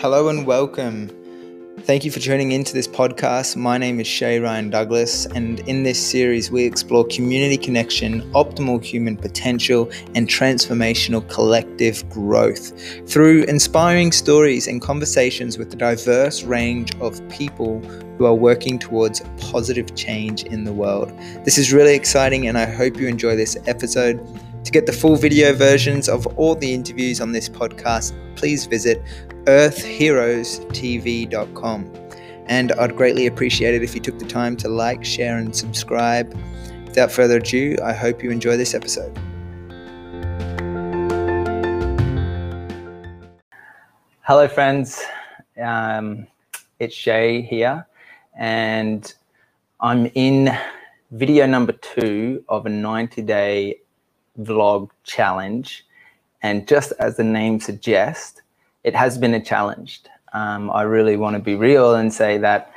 Hello and welcome. Thank you for tuning into this podcast. My name is Shay Ryan Douglas, and in this series, we explore community connection, optimal human potential, and transformational collective growth through inspiring stories and conversations with a diverse range of people who are working towards positive change in the world. This is really exciting, and I hope you enjoy this episode. To get the full video versions of all the interviews on this podcast, please visit earthheroestv.com. And I'd greatly appreciate it if you took the time to like, share, and subscribe. Without further ado, I hope you enjoy this episode. Hello, friends. Um, it's Shay here, and I'm in video number two of a 90 day vlog challenge. And just as the name suggests, it has been a challenge. Um, I really want to be real and say that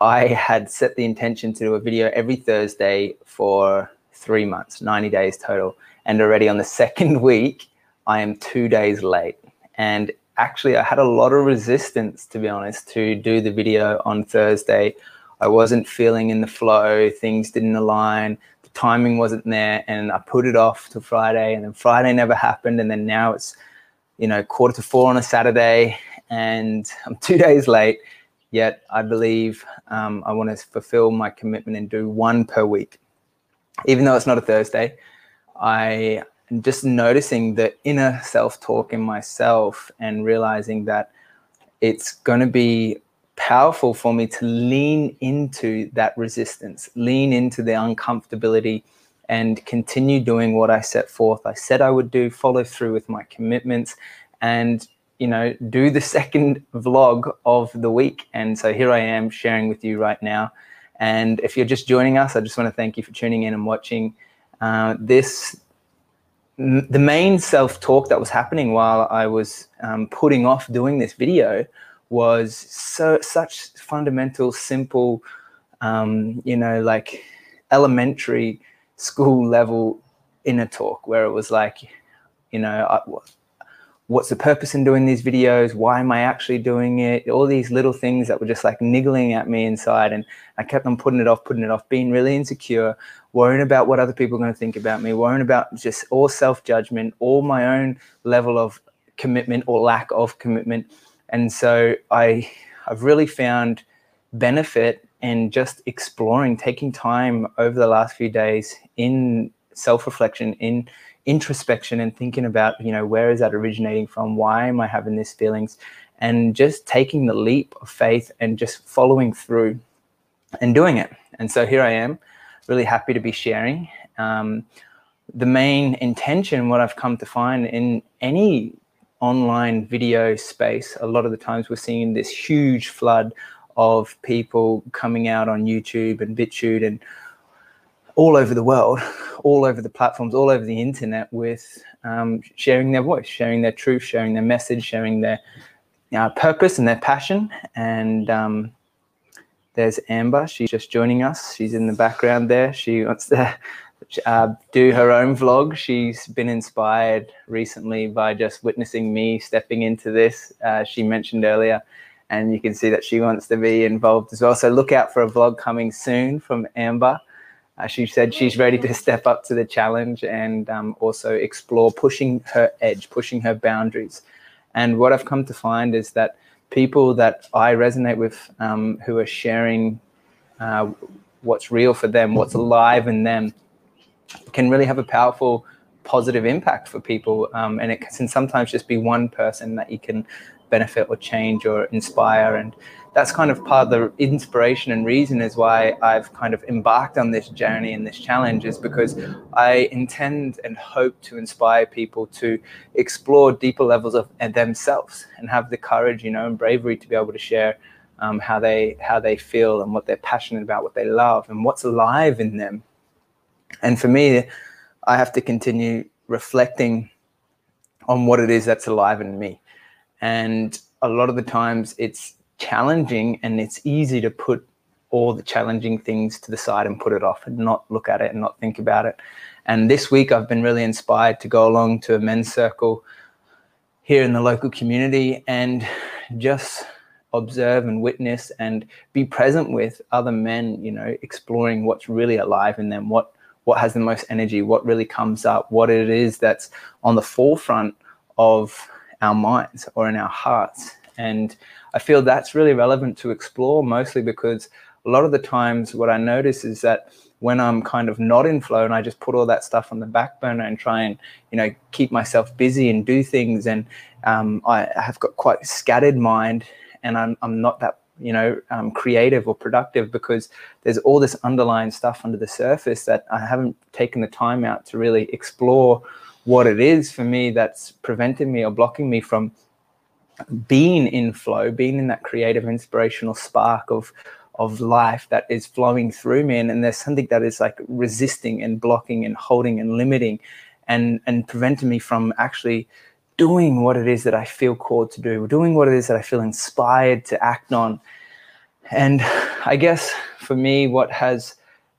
I had set the intention to do a video every Thursday for three months, 90 days total. And already on the second week, I am two days late. And actually, I had a lot of resistance, to be honest, to do the video on Thursday. I wasn't feeling in the flow, things didn't align timing wasn't there and I put it off to Friday and then Friday never happened and then now it's you know quarter to four on a Saturday and I'm two days late yet I believe um, I want to fulfill my commitment and do one per week. Even though it's not a Thursday I am just noticing the inner self-talk in myself and realizing that it's going to be powerful for me to lean into that resistance, lean into the uncomfortability, and continue doing what I set forth. I said I would do, follow through with my commitments, and you know, do the second vlog of the week. And so here I am sharing with you right now. And if you're just joining us, I just want to thank you for tuning in and watching uh, this. The main self talk that was happening while I was um, putting off doing this video was so such fundamental, simple, um, you know, like elementary school level inner talk, where it was like, you know, I, what's the purpose in doing these videos? Why am I actually doing it? All these little things that were just like niggling at me inside, and I kept on putting it off, putting it off, being really insecure, worrying about what other people are going to think about me, worrying about just all self judgment, all my own level of commitment or lack of commitment and so I, I've really found benefit in just exploring, taking time over the last few days in self-reflection, in introspection, and thinking about, you know, where is that originating from? Why am I having these feelings? And just taking the leap of faith and just following through and doing it. And so here I am, really happy to be sharing. Um, the main intention, what I've come to find in any online video space, a lot of the times we're seeing this huge flood of people coming out on YouTube and BitChute and all over the world, all over the platforms, all over the internet with um, sharing their voice, sharing their truth, sharing their message, sharing their uh, purpose and their passion. And um, there's Amber. She's just joining us. She's in the background there. She wants to uh, do her own vlog. She's been inspired recently by just witnessing me stepping into this. Uh, she mentioned earlier, and you can see that she wants to be involved as well. So look out for a vlog coming soon from Amber. Uh, she said she's ready to step up to the challenge and um, also explore pushing her edge, pushing her boundaries. And what I've come to find is that people that I resonate with um, who are sharing uh, what's real for them, what's alive in them, can really have a powerful positive impact for people. Um, and it can sometimes just be one person that you can benefit or change or inspire. And that's kind of part of the inspiration and reason is why I've kind of embarked on this journey and this challenge is because I intend and hope to inspire people to explore deeper levels of themselves and have the courage, you know, and bravery to be able to share um, how they how they feel and what they're passionate about, what they love, and what's alive in them and for me, I have to continue reflecting on what it is that's alive in me. And a lot of the times it's challenging and it's easy to put all the challenging things to the side and put it off and not look at it and not think about it. And this week I've been really inspired to go along to a men's circle here in the local community and just observe and witness and be present with other men, you know, exploring what's really alive in them, what what has the most energy, what really comes up, what it is that's on the forefront of our minds or in our hearts. And I feel that's really relevant to explore mostly because a lot of the times what I notice is that when I'm kind of not in flow and I just put all that stuff on the back burner and try and, you know, keep myself busy and do things and um, I have got quite scattered mind and I'm, I'm not that you know um, creative or productive because there's all this underlying stuff under the surface that i haven't taken the time out to really explore what it is for me that's preventing me or blocking me from being in flow being in that creative inspirational spark of of life that is flowing through me. And, and there's something that is like resisting and blocking and holding and limiting and and preventing me from actually doing what it is that I feel called to do, doing what it is that I feel inspired to act on. And I guess for me, what has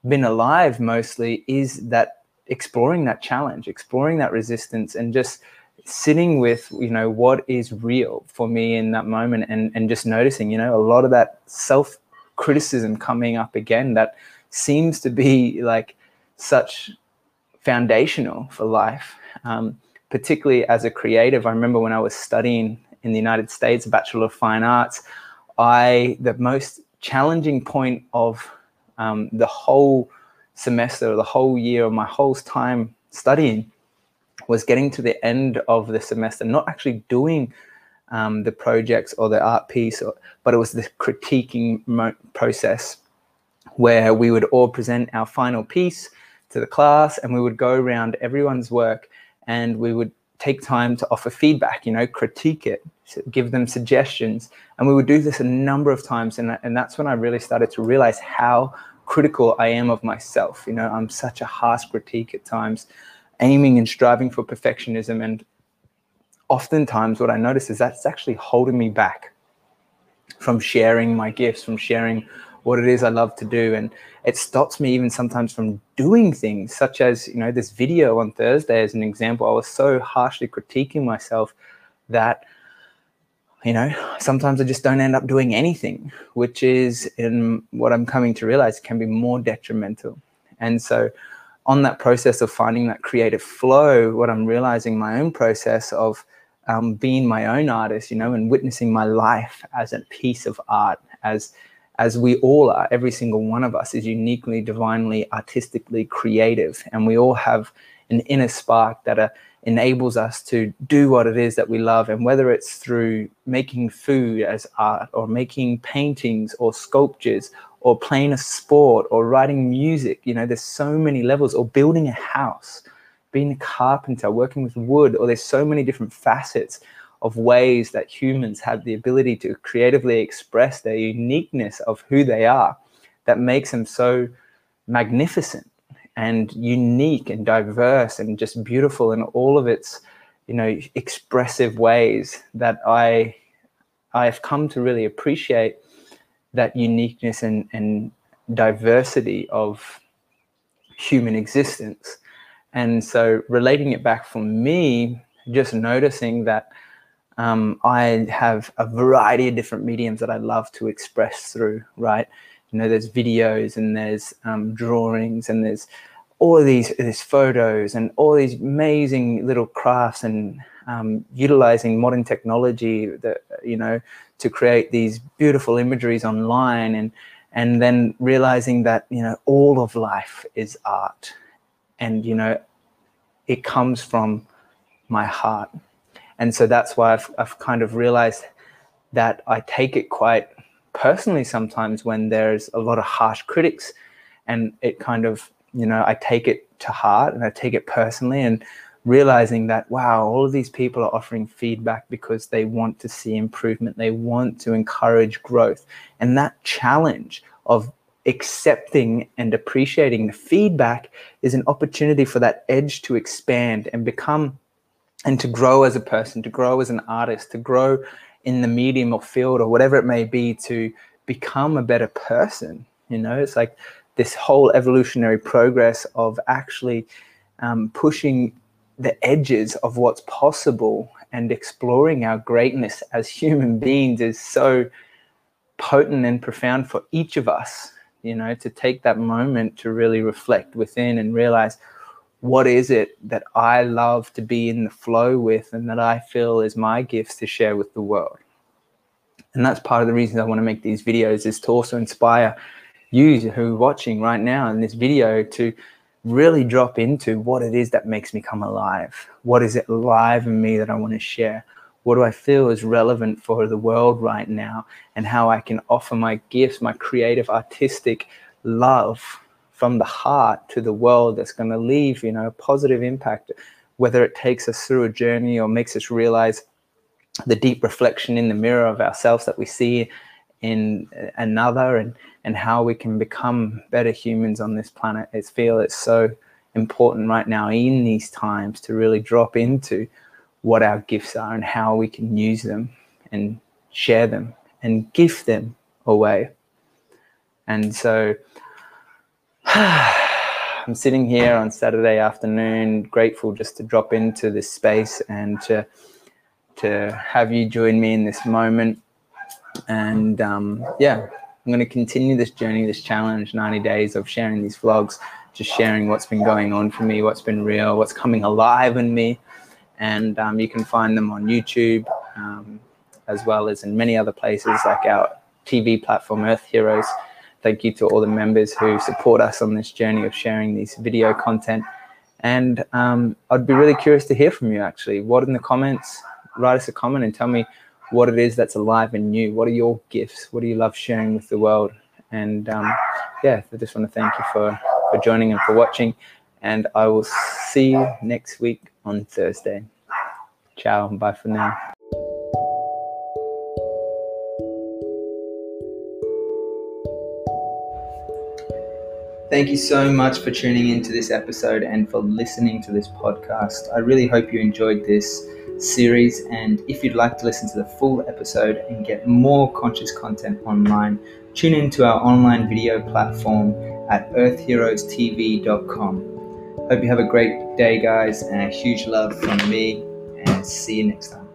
been alive mostly is that exploring that challenge, exploring that resistance, and just sitting with, you know, what is real for me in that moment and, and just noticing, you know, a lot of that self criticism coming up again that seems to be like such foundational for life. Um, particularly as a creative, I remember when I was studying in the United States, a Bachelor of Fine Arts, I the most challenging point of um, the whole semester, the whole year, my whole time studying was getting to the end of the semester, not actually doing um, the projects or the art piece, or, but it was the critiquing mo- process where we would all present our final piece to the class and we would go around everyone's work and we would take time to offer feedback, you know, critique it, give them suggestions. And we would do this a number of times. And, and that's when I really started to realize how critical I am of myself. You know, I'm such a harsh critique at times, aiming and striving for perfectionism. And oftentimes, what I notice is that's actually holding me back from sharing my gifts, from sharing what it is I love to do. And it stops me even sometimes from doing things such as, you know, this video on Thursday as an example. I was so harshly critiquing myself that, you know, sometimes I just don't end up doing anything, which is in what I'm coming to realize can be more detrimental. And so on that process of finding that creative flow, what I'm realizing my own process of um, being my own artist, you know, and witnessing my life as a piece of art, as as we all are, every single one of us is uniquely, divinely, artistically creative. And we all have an inner spark that uh, enables us to do what it is that we love. And whether it's through making food as art, or making paintings, or sculptures, or playing a sport, or writing music, you know, there's so many levels, or building a house, being a carpenter, working with wood, or there's so many different facets of ways that humans have the ability to creatively express their uniqueness of who they are that makes them so magnificent and unique and diverse and just beautiful in all of its you know expressive ways that i i've come to really appreciate that uniqueness and, and diversity of human existence. And so relating it back for me just noticing that um, I have a variety of different mediums that I love to express through, right? You know, there's videos and there's um, drawings and there's all of these, there's photos and all these amazing little crafts and um, utilizing modern technology that, you know, to create these beautiful imageries online and, and then realizing that, you know, all of life is art and, you know, it comes from my heart and so that's why I've, I've kind of realized that I take it quite personally sometimes when there's a lot of harsh critics and it kind of, you know, I take it to heart and I take it personally and realizing that, wow, all of these people are offering feedback because they want to see improvement. They want to encourage growth. And that challenge of accepting and appreciating the feedback is an opportunity for that edge to expand and become and to grow as a person, to grow as an artist, to grow in the medium or field or whatever it may be to become a better person. You know, it's like this whole evolutionary progress of actually um, pushing the edges of what's possible and exploring our greatness as human beings is so potent and profound for each of us you know to take that moment to really reflect within and realize what is it that I love to be in the flow with and that I feel is my gifts to share with the world. And that's part of the reason I want to make these videos is to also inspire you who are watching right now in this video to really drop into what it is that makes me come alive. What is it alive in me that I want to share? What do I feel is relevant for the world right now? And how I can offer my gifts, my creative, artistic love from the heart to the world that's going to leave, you know, a positive impact, whether it takes us through a journey or makes us realize the deep reflection in the mirror of ourselves that we see in uh, another and and how we can become better humans on this planet. I feel it's so important right now in these times to really drop into what our gifts are and how we can use them and share them and give them away. And so I'm sitting here on Saturday afternoon, grateful just to drop into this space and to to have you join me in this moment. And um, yeah, I'm going to continue this journey, this challenge, 90 days of sharing these vlogs, just sharing what's been going on for me, what's been real, what's coming alive in me. And um, you can find them on YouTube um, as well as in many other places like our TV platform, Earth Heroes. Thank you to all the members who support us on this journey of sharing these video content. And um, I'd be really curious to hear from you actually. What in the comments, write us a comment and tell me what it is that's alive and new. What are your gifts? What do you love sharing with the world? And um, yeah, I just want to thank you for, for joining and for watching. And I will see you next week on Thursday. Ciao bye for now. Thank you so much for tuning into this episode and for listening to this podcast. I really hope you enjoyed this series. And if you'd like to listen to the full episode and get more conscious content online, tune into our online video platform at earthheroestv.com. Hope you have a great day, guys, and a huge love from me, and see you next time.